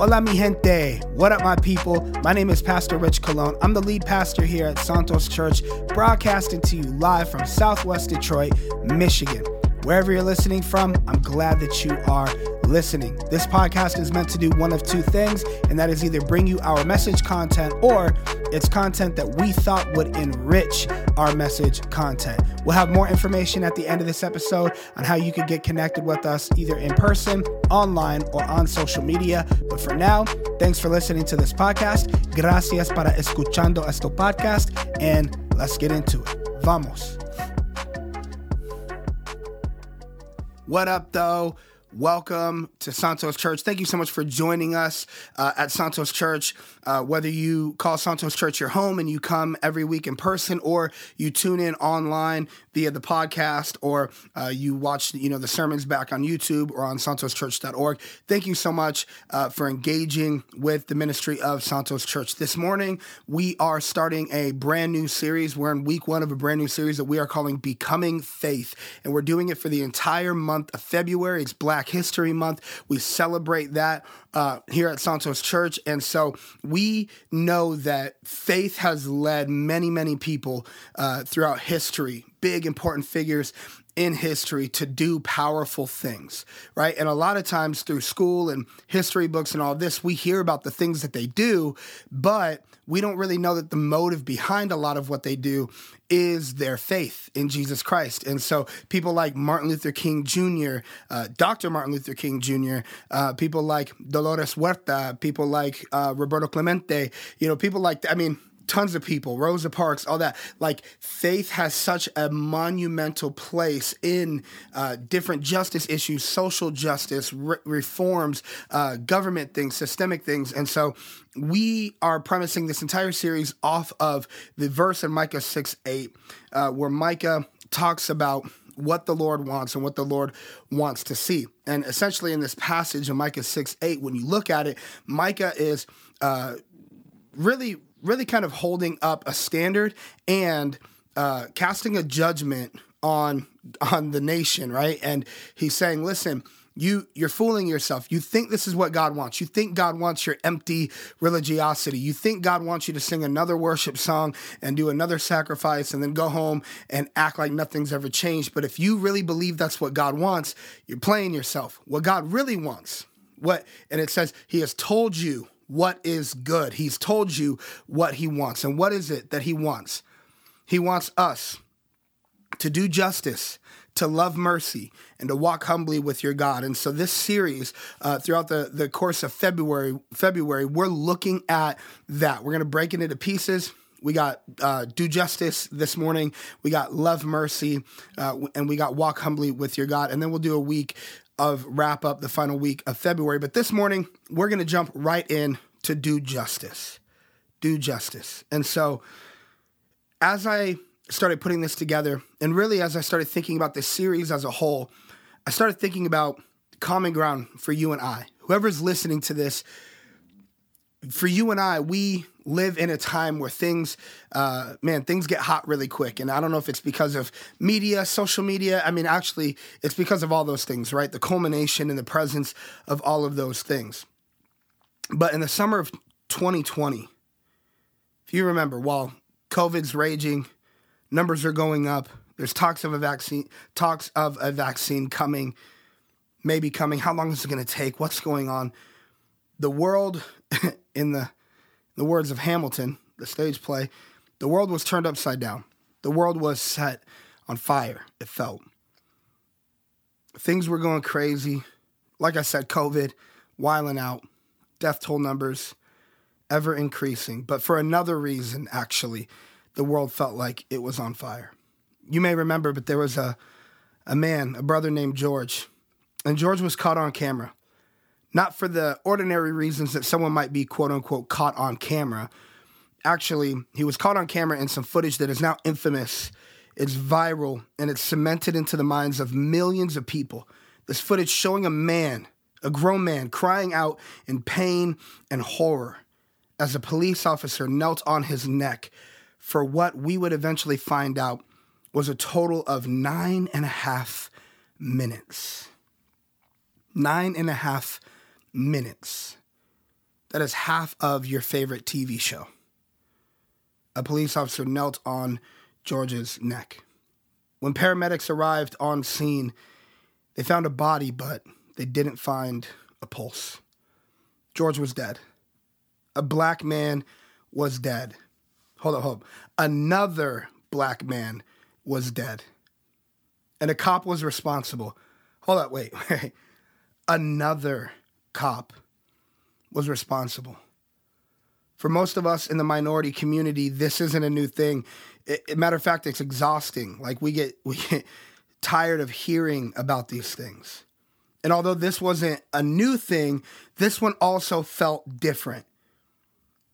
Hola, mi gente. What up, my people? My name is Pastor Rich Colon. I'm the lead pastor here at Santos Church, broadcasting to you live from Southwest Detroit, Michigan. Wherever you're listening from, I'm glad that you are listening. This podcast is meant to do one of two things, and that is either bring you our message content or it's content that we thought would enrich our message content. We'll have more information at the end of this episode on how you can get connected with us either in person, online, or on social media. But for now, thanks for listening to this podcast. Gracias para escuchando esto podcast, and let's get into it. Vamos. What up, though? Welcome to Santos Church. Thank you so much for joining us uh, at Santos Church. Uh, whether you call Santos Church your home and you come every week in person, or you tune in online via the podcast, or uh, you watch you know the sermons back on YouTube or on SantosChurch.org. Thank you so much uh, for engaging with the ministry of Santos Church. This morning we are starting a brand new series. We're in week one of a brand new series that we are calling Becoming Faith, and we're doing it for the entire month of February. It's Black History Month. We celebrate that uh, here at Santos Church. And so we know that faith has led many, many people uh, throughout history, big, important figures in history to do powerful things, right? And a lot of times through school and history books and all this, we hear about the things that they do, but we don't really know that the motive behind a lot of what they do is their faith in Jesus Christ. And so people like Martin Luther King Jr., uh, Dr. Martin Luther King Jr., uh, people like Dolores Huerta, people like uh, Roberto Clemente, you know, people like, I mean, tons of people, Rosa Parks, all that. Like faith has such a monumental place in uh, different justice issues, social justice, re- reforms, uh, government things, systemic things. And so we are premising this entire series off of the verse in Micah 6 8, uh, where Micah talks about what the Lord wants and what the Lord wants to see. And essentially, in this passage in Micah 6 8, when you look at it, Micah is uh, really really kind of holding up a standard and uh, casting a judgment on on the nation, right? And he's saying, listen, you you're fooling yourself. You think this is what God wants. You think God wants your empty religiosity. You think God wants you to sing another worship song and do another sacrifice and then go home and act like nothing's ever changed. But if you really believe that's what God wants, you're playing yourself. What God really wants, what and it says he has told you what is good. He's told you what he wants. And what is it that he wants? He wants us to do justice, to love mercy, and to walk humbly with your God. And so this series, uh, throughout the, the course of February, February, we're looking at that. We're going to break it into pieces. We got uh, do justice this morning. We got love mercy, uh, and we got walk humbly with your God. And then we'll do a week of wrap up the final week of February. But this morning, we're going to jump right in to do justice. Do justice. And so, as I started putting this together, and really as I started thinking about this series as a whole, I started thinking about common ground for you and I. Whoever's listening to this, for you and I, we live in a time where things, uh, man, things get hot really quick. And I don't know if it's because of media, social media. I mean, actually, it's because of all those things, right? The culmination and the presence of all of those things. But in the summer of 2020, if you remember, while COVID's raging, numbers are going up, there's talks of a vaccine, talks of a vaccine coming, maybe coming. How long is it going to take? What's going on? The world, in the the words of Hamilton, the stage play, the world was turned upside down. The world was set on fire, it felt. Things were going crazy. Like I said, COVID, wiling out, death toll numbers ever increasing. But for another reason, actually, the world felt like it was on fire. You may remember, but there was a, a man, a brother named George, and George was caught on camera not for the ordinary reasons that someone might be quote unquote caught on camera. Actually, he was caught on camera in some footage that is now infamous. It's viral and it's cemented into the minds of millions of people. This footage showing a man, a grown man, crying out in pain and horror as a police officer knelt on his neck for what we would eventually find out was a total of nine and a half minutes. Nine and a half minutes. that is half of your favorite TV show. A police officer knelt on George's neck. When paramedics arrived on scene, they found a body, but they didn't find a pulse. George was dead. A black man was dead. Hold up, hold up. Another black man was dead. And a cop was responsible. Hold up, wait, wait. Another cop was responsible. For most of us in the minority community, this isn't a new thing. It, matter of fact, it's exhausting. Like we get we get tired of hearing about these things. And although this wasn't a new thing, this one also felt different.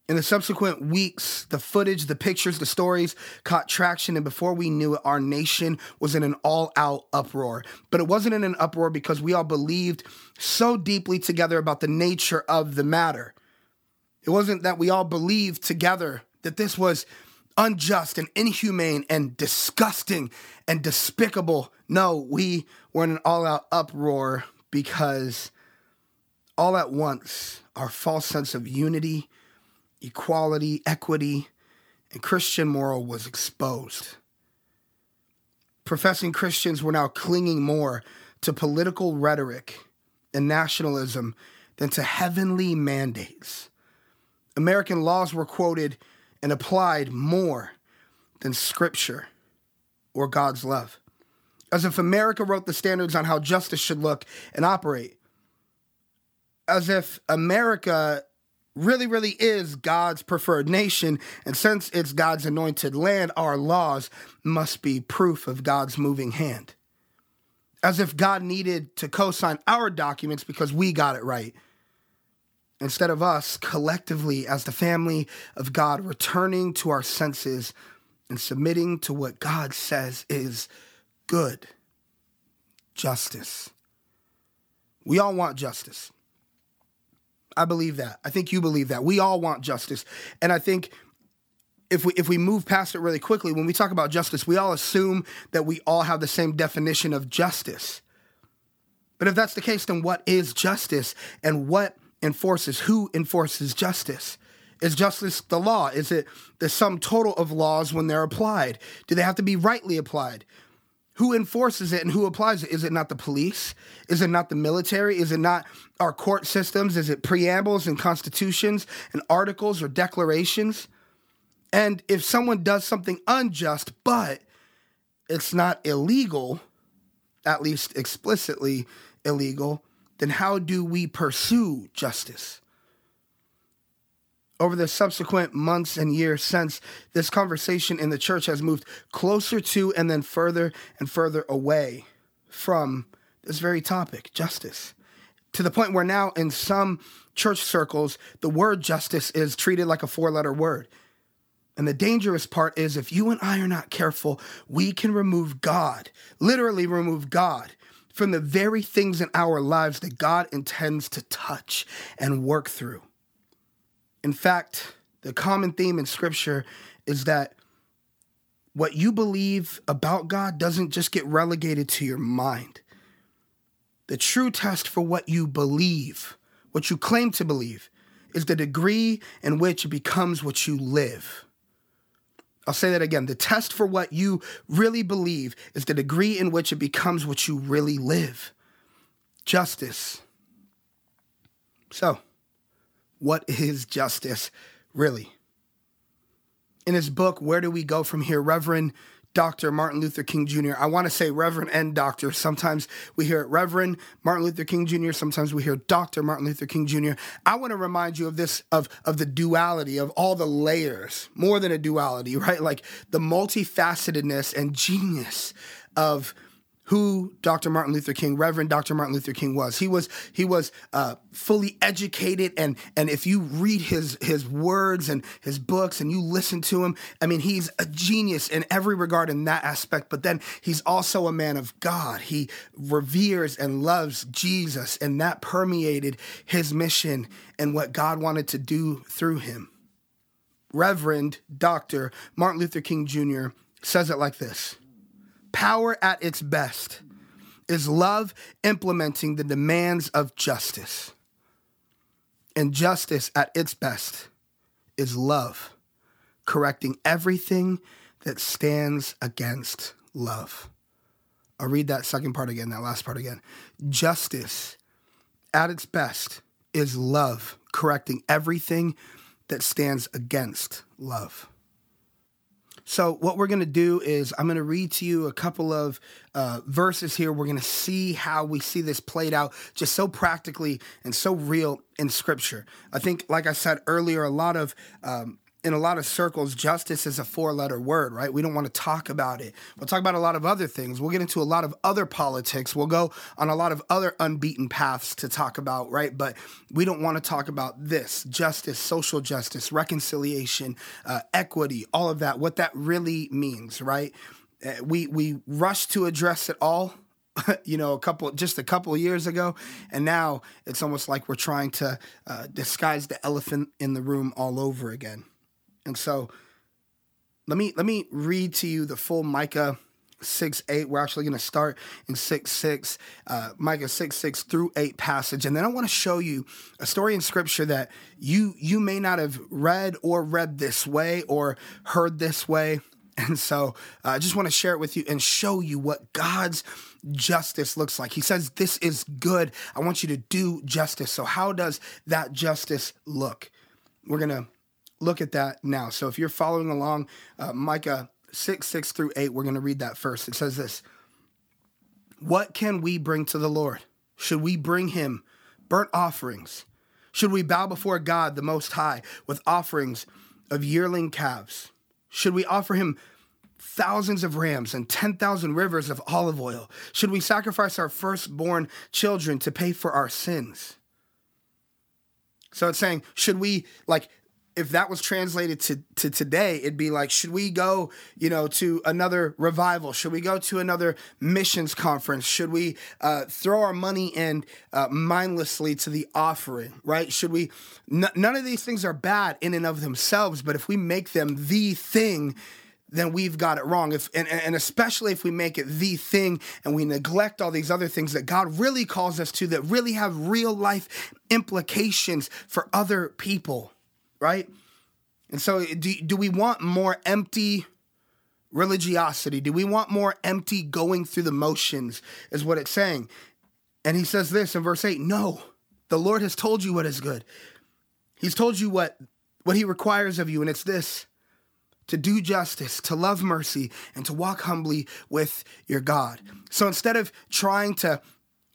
In the subsequent weeks, the footage, the pictures, the stories caught traction, and before we knew it, our nation was in an all out uproar. But it wasn't in an uproar because we all believed so deeply together about the nature of the matter. It wasn't that we all believed together that this was unjust and inhumane and disgusting and despicable. No, we were in an all out uproar because all at once, our false sense of unity equality, equity, and Christian moral was exposed. Professing Christians were now clinging more to political rhetoric and nationalism than to heavenly mandates. American laws were quoted and applied more than Scripture or God's love. As if America wrote the standards on how justice should look and operate. As if America really, really is God's preferred nation. And since it's God's anointed land, our laws must be proof of God's moving hand. As if God needed to co sign our documents because we got it right. Instead of us collectively, as the family of God, returning to our senses and submitting to what God says is good justice. We all want justice. I believe that. I think you believe that. We all want justice. And I think if we if we move past it really quickly, when we talk about justice, we all assume that we all have the same definition of justice. But if that's the case, then what is justice and what enforces who enforces justice? Is justice the law? Is it the sum total of laws when they're applied? Do they have to be rightly applied? Who enforces it and who applies it? Is it not the police? Is it not the military? Is it not our court systems? Is it preambles and constitutions and articles or declarations? And if someone does something unjust, but it's not illegal, at least explicitly illegal, then how do we pursue justice? Over the subsequent months and years since, this conversation in the church has moved closer to and then further and further away from this very topic, justice. To the point where now, in some church circles, the word justice is treated like a four letter word. And the dangerous part is if you and I are not careful, we can remove God, literally remove God, from the very things in our lives that God intends to touch and work through. In fact, the common theme in scripture is that what you believe about God doesn't just get relegated to your mind. The true test for what you believe, what you claim to believe, is the degree in which it becomes what you live. I'll say that again. The test for what you really believe is the degree in which it becomes what you really live. Justice. So, what is justice really? In his book, Where Do We Go From Here? Reverend Dr. Martin Luther King Jr. I want to say Reverend and Doctor. Sometimes we hear Reverend Martin Luther King Jr., sometimes we hear Dr. Martin Luther King Jr. I want to remind you of this, of, of the duality, of all the layers, more than a duality, right? Like the multifacetedness and genius of who Dr. Martin Luther King, Reverend Dr. Martin Luther King was. He was he was uh, fully educated, and and if you read his his words and his books and you listen to him, I mean, he's a genius in every regard in that aspect. But then he's also a man of God. He reveres and loves Jesus, and that permeated his mission and what God wanted to do through him. Reverend Dr. Martin Luther King Jr. says it like this. Power at its best is love implementing the demands of justice. And justice at its best is love, correcting everything that stands against love. I'll read that second part again, that last part again. Justice at its best is love, correcting everything that stands against love. So, what we're going to do is, I'm going to read to you a couple of uh, verses here. We're going to see how we see this played out just so practically and so real in Scripture. I think, like I said earlier, a lot of um, in a lot of circles, justice is a four letter word, right? We don't want to talk about it. We'll talk about a lot of other things. We'll get into a lot of other politics. We'll go on a lot of other unbeaten paths to talk about, right? But we don't want to talk about this justice, social justice, reconciliation, uh, equity, all of that, what that really means, right? Uh, we, we rush to address it all you know, a couple just a couple years ago, and now it's almost like we're trying to uh, disguise the elephant in the room all over again. And so let me let me read to you the full Micah 6 8. We're actually going to start in 6 6, uh, Micah 6 6 through 8 passage. And then I want to show you a story in scripture that you you may not have read or read this way or heard this way. And so uh, I just want to share it with you and show you what God's justice looks like. He says, This is good. I want you to do justice. So, how does that justice look? We're going to look at that now. So if you're following along, uh, Micah 6, 6 through 8, we're going to read that first. It says this What can we bring to the Lord? Should we bring him burnt offerings? Should we bow before God the Most High with offerings of yearling calves? Should we offer him thousands of rams and 10,000 rivers of olive oil? Should we sacrifice our firstborn children to pay for our sins? So it's saying, should we like if that was translated to, to today, it'd be like, should we go, you know, to another revival? Should we go to another missions conference? Should we uh, throw our money in uh, mindlessly to the offering, right? Should we? N- none of these things are bad in and of themselves, but if we make them the thing, then we've got it wrong. If and, and especially if we make it the thing and we neglect all these other things that God really calls us to that really have real life implications for other people right? And so, do, do we want more empty religiosity? Do we want more empty going through the motions? Is what it's saying. And he says this in verse 8 No, the Lord has told you what is good. He's told you what, what he requires of you, and it's this to do justice, to love mercy, and to walk humbly with your God. So instead of trying to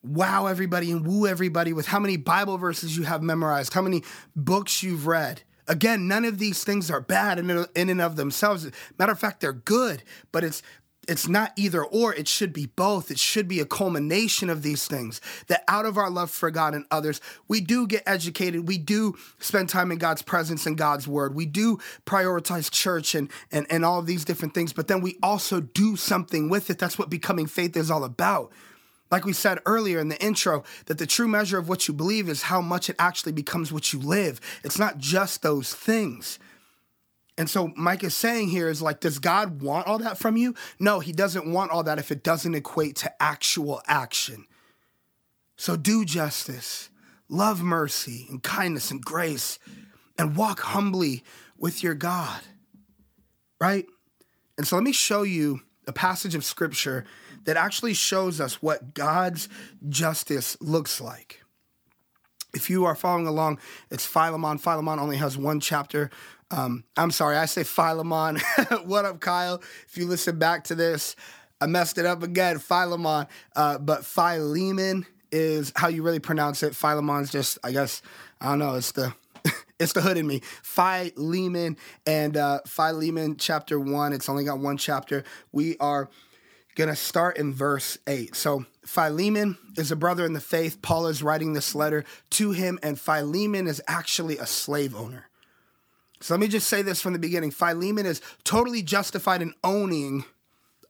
wow everybody and woo everybody with how many Bible verses you have memorized, how many books you've read, Again, none of these things are bad in, and of themselves. Matter of fact, they're good, but it's it's not either or it should be both. It should be a culmination of these things that out of our love for god and others we do get educated. We do spend time in god's presence and god's word. We do prioritize church and and, and all of these different things but then we also do something with it. That's what becoming faith is all about like we said earlier in the intro, that the true measure of what you believe is how much it actually becomes what you live. It's not just those things. And so Micah is saying here is like, does God want all that from you? No, he doesn't want all that if it doesn't equate to actual action. So do justice, love mercy and kindness and grace, and walk humbly with your God. Right? And so let me show you a passage of scripture that actually shows us what God's justice looks like. If you are following along, it's Philemon. Philemon only has one chapter. Um, I'm sorry, I say Philemon. what up, Kyle? If you listen back to this, I messed it up again. Philemon, uh, but Philemon is how you really pronounce it. Philemon's just, I guess, I don't know. It's the it's the hood in me. Philemon and uh, Philemon chapter one. It's only got one chapter. We are going to start in verse 8. So, Philemon is a brother in the faith. Paul is writing this letter to him, and Philemon is actually a slave owner. So, let me just say this from the beginning Philemon is totally justified in owning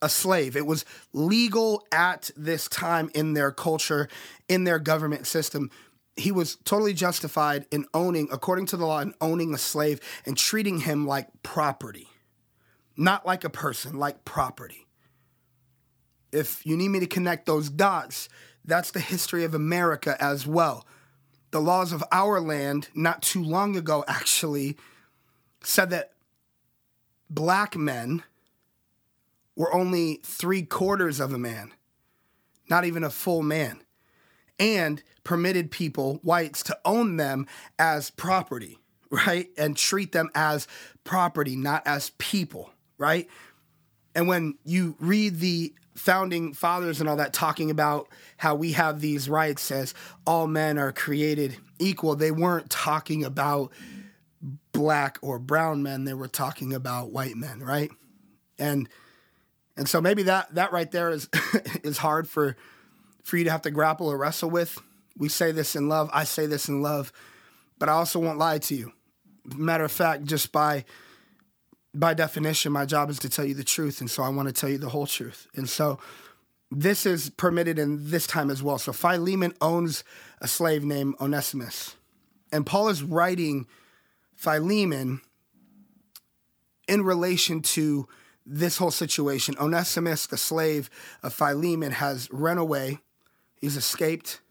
a slave. It was legal at this time in their culture, in their government system. He was totally justified in owning, according to the law, in owning a slave and treating him like property, not like a person, like property if you need me to connect those dots, that's the history of America as well. the laws of our land, not too long ago, actually, said that black men were only three quarters of a man, not even a full man, and permitted people, whites, to own them as property, right? And treat them as property, not as people, right? And when you read the founding fathers and all that talking about how we have these rights as all men are created equal, they weren't talking about black or brown men, they were talking about white men, right? And and so maybe that that right there is is hard for for you to have to grapple or wrestle with. We say this in love, I say this in love, but I also won't lie to you. Matter of fact, just by by definition, my job is to tell you the truth. And so I want to tell you the whole truth. And so this is permitted in this time as well. So Philemon owns a slave named Onesimus. And Paul is writing Philemon in relation to this whole situation. Onesimus, the slave of Philemon, has run away. He's escaped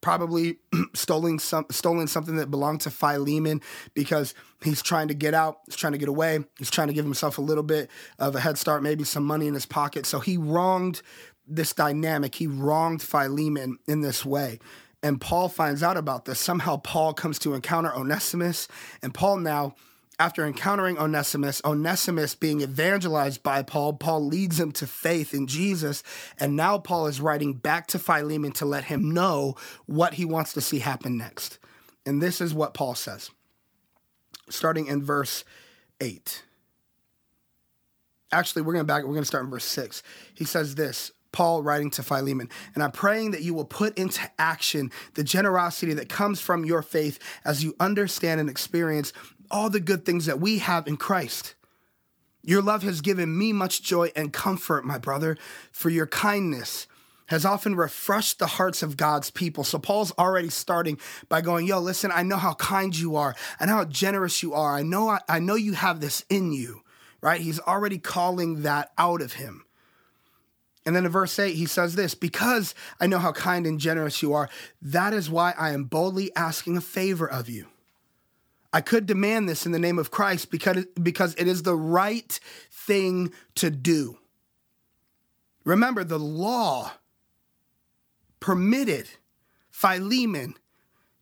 probably stolen some stolen something that belonged to Philemon because he's trying to get out, he's trying to get away, he's trying to give himself a little bit of a head start, maybe some money in his pocket. So he wronged this dynamic. He wronged Philemon in this way. And Paul finds out about this. Somehow Paul comes to encounter Onesimus, and Paul now after encountering Onesimus, Onesimus being evangelized by Paul, Paul leads him to faith in Jesus. And now Paul is writing back to Philemon to let him know what he wants to see happen next. And this is what Paul says, starting in verse 8. Actually, we're going to back, we're going to start in verse 6. He says this Paul writing to Philemon, and I'm praying that you will put into action the generosity that comes from your faith as you understand and experience all the good things that we have in Christ. Your love has given me much joy and comfort, my brother, for your kindness has often refreshed the hearts of God's people. So Paul's already starting by going, "Yo, listen, I know how kind you are and how generous you are. I know I, I know you have this in you." Right? He's already calling that out of him. And then in verse 8, he says this Because I know how kind and generous you are, that is why I am boldly asking a favor of you. I could demand this in the name of Christ because, because it is the right thing to do. Remember, the law permitted Philemon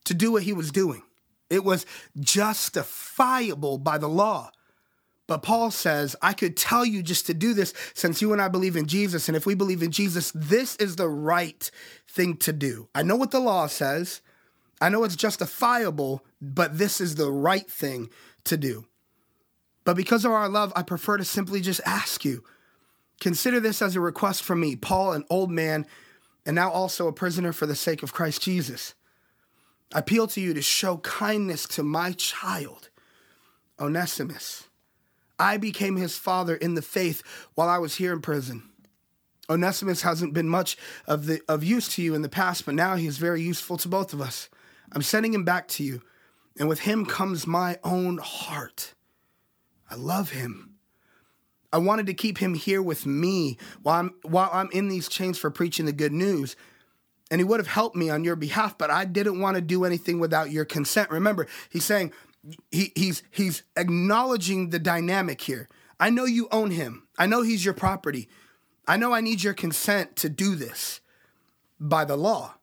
to do what he was doing, it was justifiable by the law. But Paul says, I could tell you just to do this since you and I believe in Jesus. And if we believe in Jesus, this is the right thing to do. I know what the law says. I know it's justifiable, but this is the right thing to do. But because of our love, I prefer to simply just ask you consider this as a request from me, Paul, an old man, and now also a prisoner for the sake of Christ Jesus. I appeal to you to show kindness to my child, Onesimus. I became his father in the faith while I was here in prison. Onesimus hasn't been much of the of use to you in the past, but now he is very useful to both of us. I'm sending him back to you, and with him comes my own heart. I love him. I wanted to keep him here with me while I'm while I'm in these chains for preaching the good news. And he would have helped me on your behalf, but I didn't want to do anything without your consent. Remember, he's saying he, he's he's acknowledging the dynamic here. I know you own him. I know he's your property. I know I need your consent to do this by the law.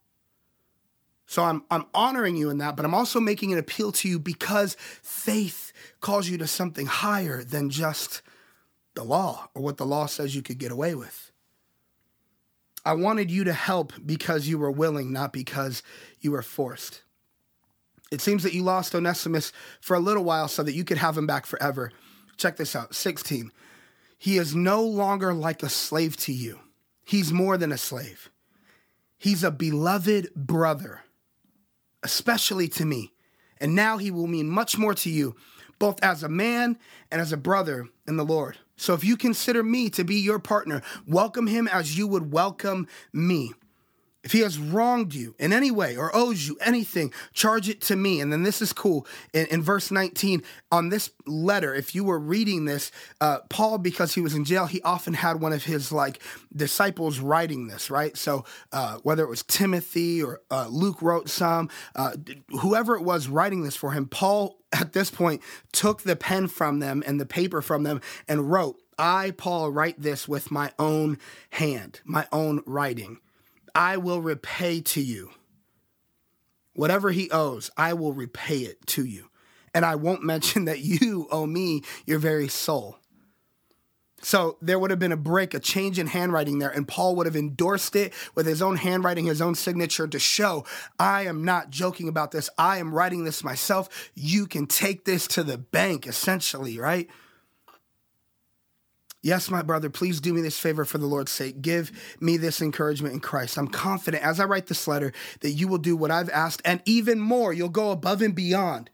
So I'm I'm honoring you in that, but I'm also making an appeal to you because faith calls you to something higher than just the law or what the law says you could get away with. I wanted you to help because you were willing, not because you were forced. It seems that you lost Onesimus for a little while so that you could have him back forever. Check this out 16. He is no longer like a slave to you, he's more than a slave. He's a beloved brother especially to me. And now he will mean much more to you, both as a man and as a brother in the Lord. So if you consider me to be your partner, welcome him as you would welcome me. If he has wronged you in any way or owes you anything, charge it to me. And then this is cool. In, in verse 19, on this letter, if you were reading this, uh, Paul, because he was in jail, he often had one of his like disciples writing this, right? So uh, whether it was Timothy or uh, Luke wrote some, uh, whoever it was writing this for him, Paul at this point took the pen from them and the paper from them and wrote, I, Paul, write this with my own hand, my own writing. I will repay to you. Whatever he owes, I will repay it to you. And I won't mention that you owe me your very soul. So there would have been a break, a change in handwriting there, and Paul would have endorsed it with his own handwriting, his own signature to show I am not joking about this. I am writing this myself. You can take this to the bank, essentially, right? Yes, my brother, please do me this favor for the Lord's sake. Give me this encouragement in Christ. I'm confident as I write this letter that you will do what I've asked and even more. You'll go above and beyond.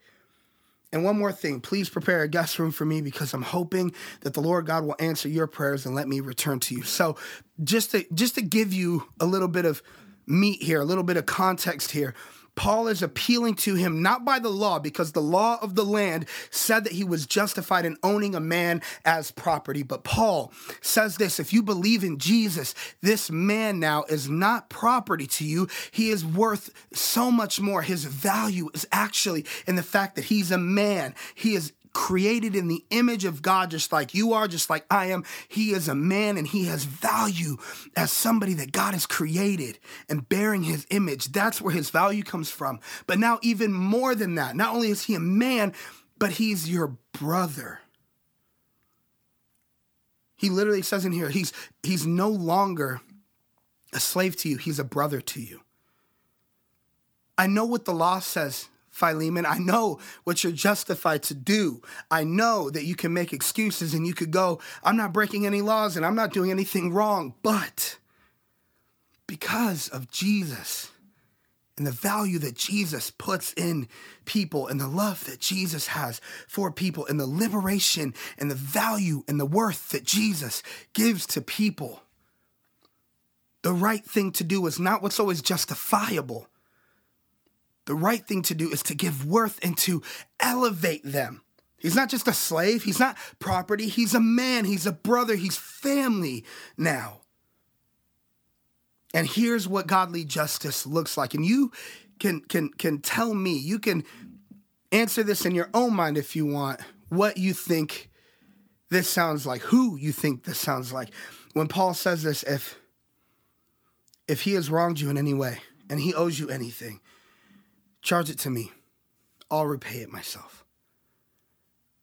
And one more thing, please prepare a guest room for me because I'm hoping that the Lord God will answer your prayers and let me return to you. So, just to just to give you a little bit of meat here, a little bit of context here. Paul is appealing to him not by the law, because the law of the land said that he was justified in owning a man as property. But Paul says this if you believe in Jesus, this man now is not property to you. He is worth so much more. His value is actually in the fact that he's a man. He is created in the image of God, just like you are, just like I am. He is a man and he has value as somebody that God has created and bearing his image. That's where his value comes from. But now, even more than that, not only is he a man, but he's your brother. He literally says in here, he's, he's no longer a slave to you, he's a brother to you. I know what the law says Philemon. I know what you're justified to do. I know that you can make excuses and you could go, I'm not breaking any laws and I'm not doing anything wrong. But because of Jesus and the value that Jesus puts in people and the love that Jesus has for people and the liberation and the value and the worth that Jesus gives to people, the right thing to do is not what's always justifiable the right thing to do is to give worth and to elevate them. He's not just a slave, he's not property, he's a man, he's a brother, he's family now. And here's what godly justice looks like. And you can can can tell me, you can answer this in your own mind if you want, what you think this sounds like, who you think this sounds like. When Paul says this, if if he has wronged you in any way and he owes you anything, Charge it to me. I'll repay it myself.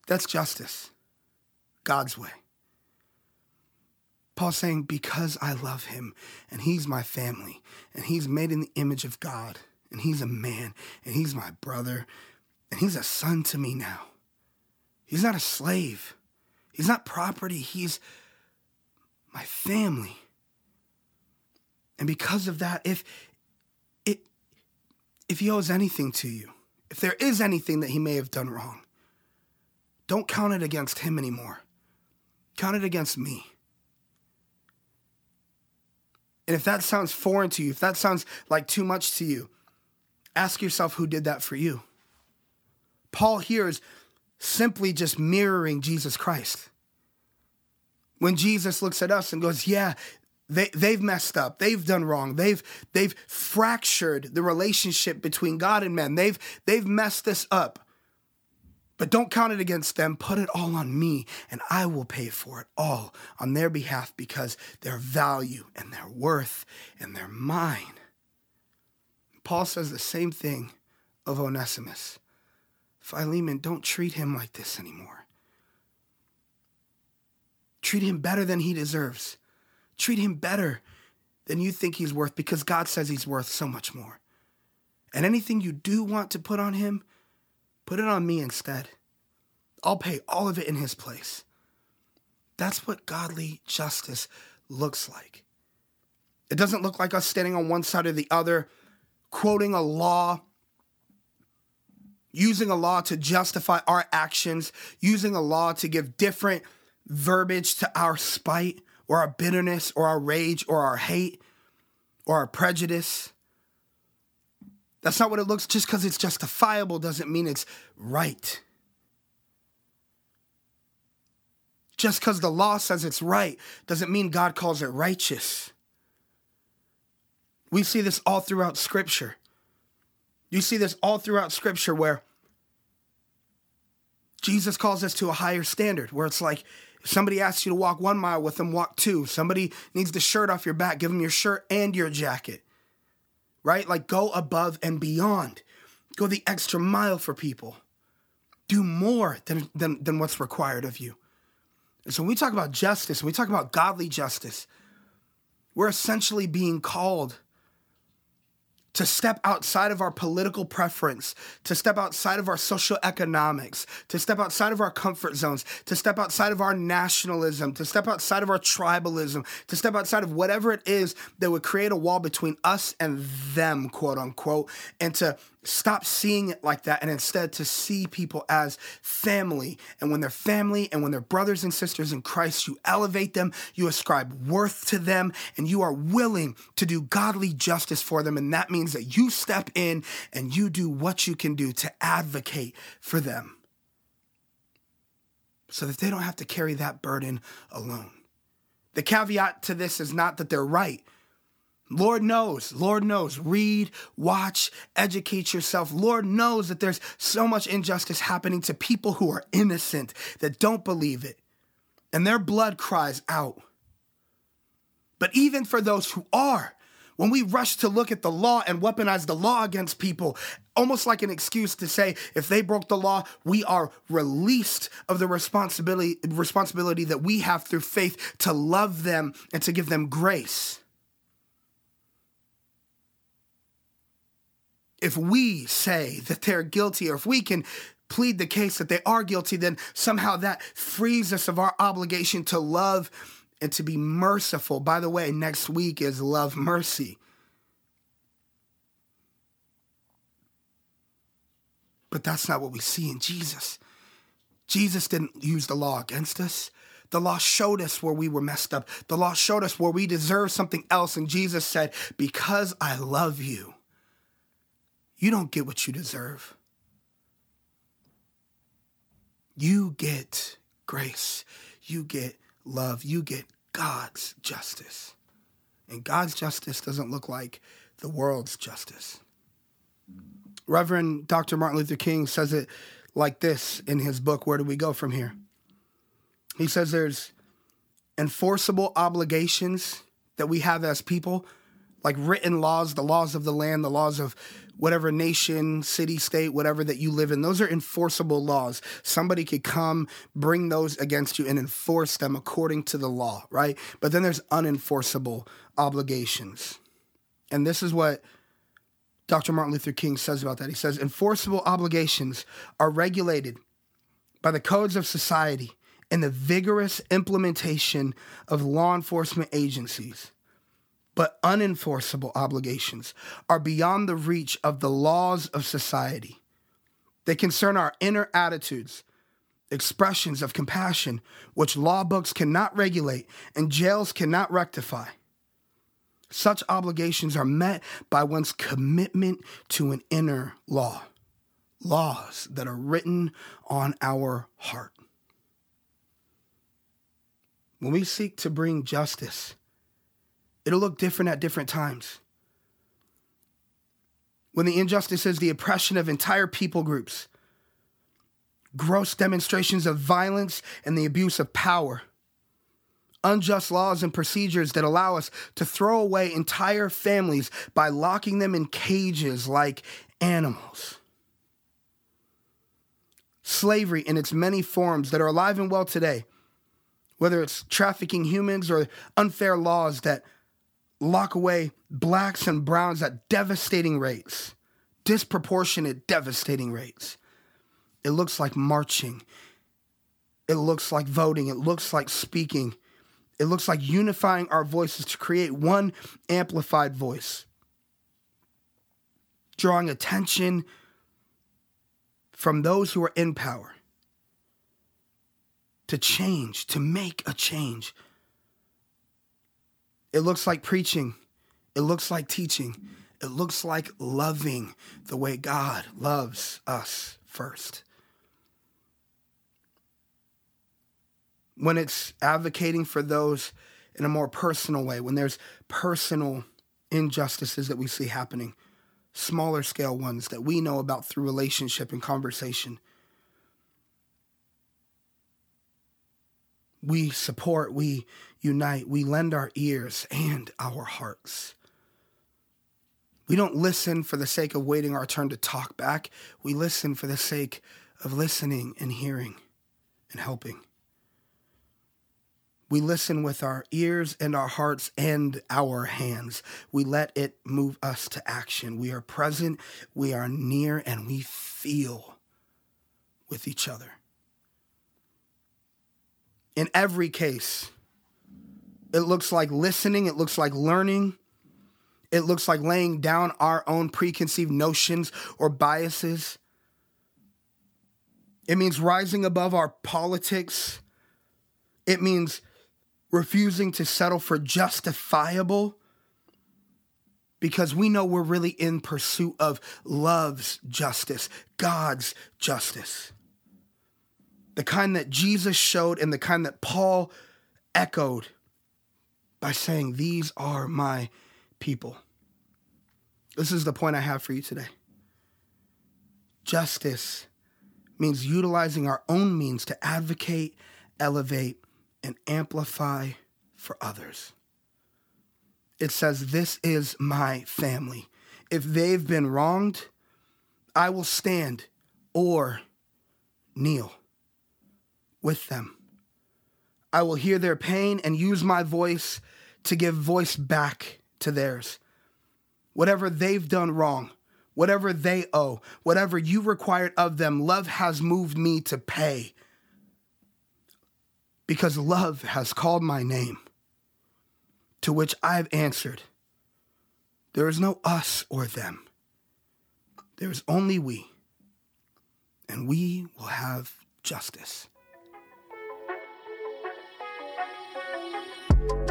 That's justice, God's way. Paul's saying, because I love him and he's my family and he's made in the image of God and he's a man and he's my brother and he's a son to me now. He's not a slave, he's not property, he's my family. And because of that, if if he owes anything to you, if there is anything that he may have done wrong, don't count it against him anymore. Count it against me. And if that sounds foreign to you, if that sounds like too much to you, ask yourself who did that for you. Paul here is simply just mirroring Jesus Christ. When Jesus looks at us and goes, Yeah, they, they've messed up. They've done wrong. They've, they've fractured the relationship between God and men. They've, they've messed this up. But don't count it against them. Put it all on me, and I will pay for it all on their behalf because their value and their worth and their mine. Paul says the same thing of Onesimus. Philemon, don't treat him like this anymore. Treat him better than he deserves. Treat him better than you think he's worth because God says he's worth so much more. And anything you do want to put on him, put it on me instead. I'll pay all of it in his place. That's what godly justice looks like. It doesn't look like us standing on one side or the other, quoting a law, using a law to justify our actions, using a law to give different verbiage to our spite or our bitterness or our rage or our hate or our prejudice. That's not what it looks just because it's justifiable doesn't mean it's right. Just because the law says it's right doesn't mean God calls it righteous. We see this all throughout Scripture. You see this all throughout Scripture where Jesus calls us to a higher standard, where it's like, somebody asks you to walk one mile with them, walk two. Somebody needs the shirt off your back, give them your shirt and your jacket. Right? Like go above and beyond. Go the extra mile for people. Do more than, than, than what's required of you. And so when we talk about justice, when we talk about godly justice, we're essentially being called to step outside of our political preference, to step outside of our social economics, to step outside of our comfort zones, to step outside of our nationalism, to step outside of our tribalism, to step outside of whatever it is that would create a wall between us and them, quote unquote, and to stop seeing it like that and instead to see people as family. And when they're family and when they're brothers and sisters in Christ, you elevate them, you ascribe worth to them, and you are willing to do godly justice for them. And that means that you step in and you do what you can do to advocate for them so that they don't have to carry that burden alone. The caveat to this is not that they're right Lord knows, Lord knows, read, watch, educate yourself. Lord knows that there's so much injustice happening to people who are innocent that don't believe it, and their blood cries out. But even for those who are, when we rush to look at the law and weaponize the law against people, almost like an excuse to say if they broke the law, we are released of the responsibility responsibility that we have through faith to love them and to give them grace. if we say that they're guilty or if we can plead the case that they are guilty, then somehow that frees us of our obligation to love and to be merciful. By the way, next week is Love Mercy. But that's not what we see in Jesus. Jesus didn't use the law against us. The law showed us where we were messed up. The law showed us where we deserve something else. And Jesus said, Because I love you, you don't get what you deserve. You get grace. You get love. You get God's justice. And God's justice doesn't look like the world's justice. Reverend Dr. Martin Luther King says it like this in his book, Where Do We Go From Here? He says there's enforceable obligations that we have as people, like written laws, the laws of the land, the laws of whatever nation, city, state, whatever that you live in. Those are enforceable laws. Somebody could come, bring those against you, and enforce them according to the law, right? But then there's unenforceable obligations. And this is what Dr. Martin Luther King says about that. He says, enforceable obligations are regulated by the codes of society and the vigorous implementation of law enforcement agencies but unenforceable obligations are beyond the reach of the laws of society. They concern our inner attitudes, expressions of compassion, which law books cannot regulate and jails cannot rectify. Such obligations are met by one's commitment to an inner law, laws that are written on our heart. When we seek to bring justice, It'll look different at different times. When the injustice is the oppression of entire people groups, gross demonstrations of violence and the abuse of power, unjust laws and procedures that allow us to throw away entire families by locking them in cages like animals. Slavery in its many forms that are alive and well today, whether it's trafficking humans or unfair laws that lock away blacks and browns at devastating rates, disproportionate, devastating rates. It looks like marching. It looks like voting. It looks like speaking. It looks like unifying our voices to create one amplified voice, drawing attention from those who are in power to change, to make a change. It looks like preaching. It looks like teaching. It looks like loving the way God loves us first. When it's advocating for those in a more personal way, when there's personal injustices that we see happening, smaller scale ones that we know about through relationship and conversation. We support, we unite, we lend our ears and our hearts. We don't listen for the sake of waiting our turn to talk back. We listen for the sake of listening and hearing and helping. We listen with our ears and our hearts and our hands. We let it move us to action. We are present, we are near, and we feel with each other. In every case, it looks like listening, it looks like learning, it looks like laying down our own preconceived notions or biases. It means rising above our politics. It means refusing to settle for justifiable because we know we're really in pursuit of love's justice, God's justice. The kind that Jesus showed and the kind that Paul echoed by saying, These are my people. This is the point I have for you today. Justice means utilizing our own means to advocate, elevate, and amplify for others. It says, This is my family. If they've been wronged, I will stand or kneel with them. I will hear their pain and use my voice to give voice back to theirs. Whatever they've done wrong, whatever they owe, whatever you required of them, love has moved me to pay because love has called my name, to which I've answered. There is no us or them, there is only we, and we will have justice.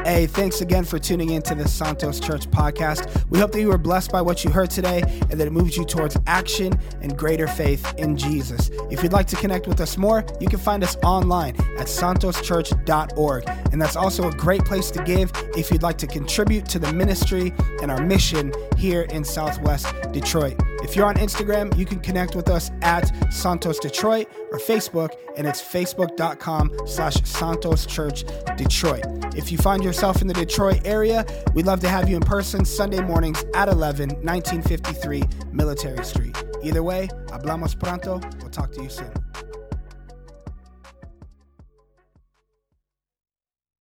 Hey, thanks again for tuning in to the Santos Church podcast. We hope that you were blessed by what you heard today and that it moves you towards action and greater faith in Jesus. If you'd like to connect with us more, you can find us online at santoschurch.org. And that's also a great place to give if you'd like to contribute to the ministry and our mission here in Southwest Detroit. If you're on Instagram, you can connect with us at Santos Detroit or Facebook, and it's facebook.com slash Santos Church Detroit. If you find yourself in the Detroit area, we'd love to have you in person Sunday mornings at 11, 1953 Military Street. Either way, hablamos pronto. We'll talk to you soon.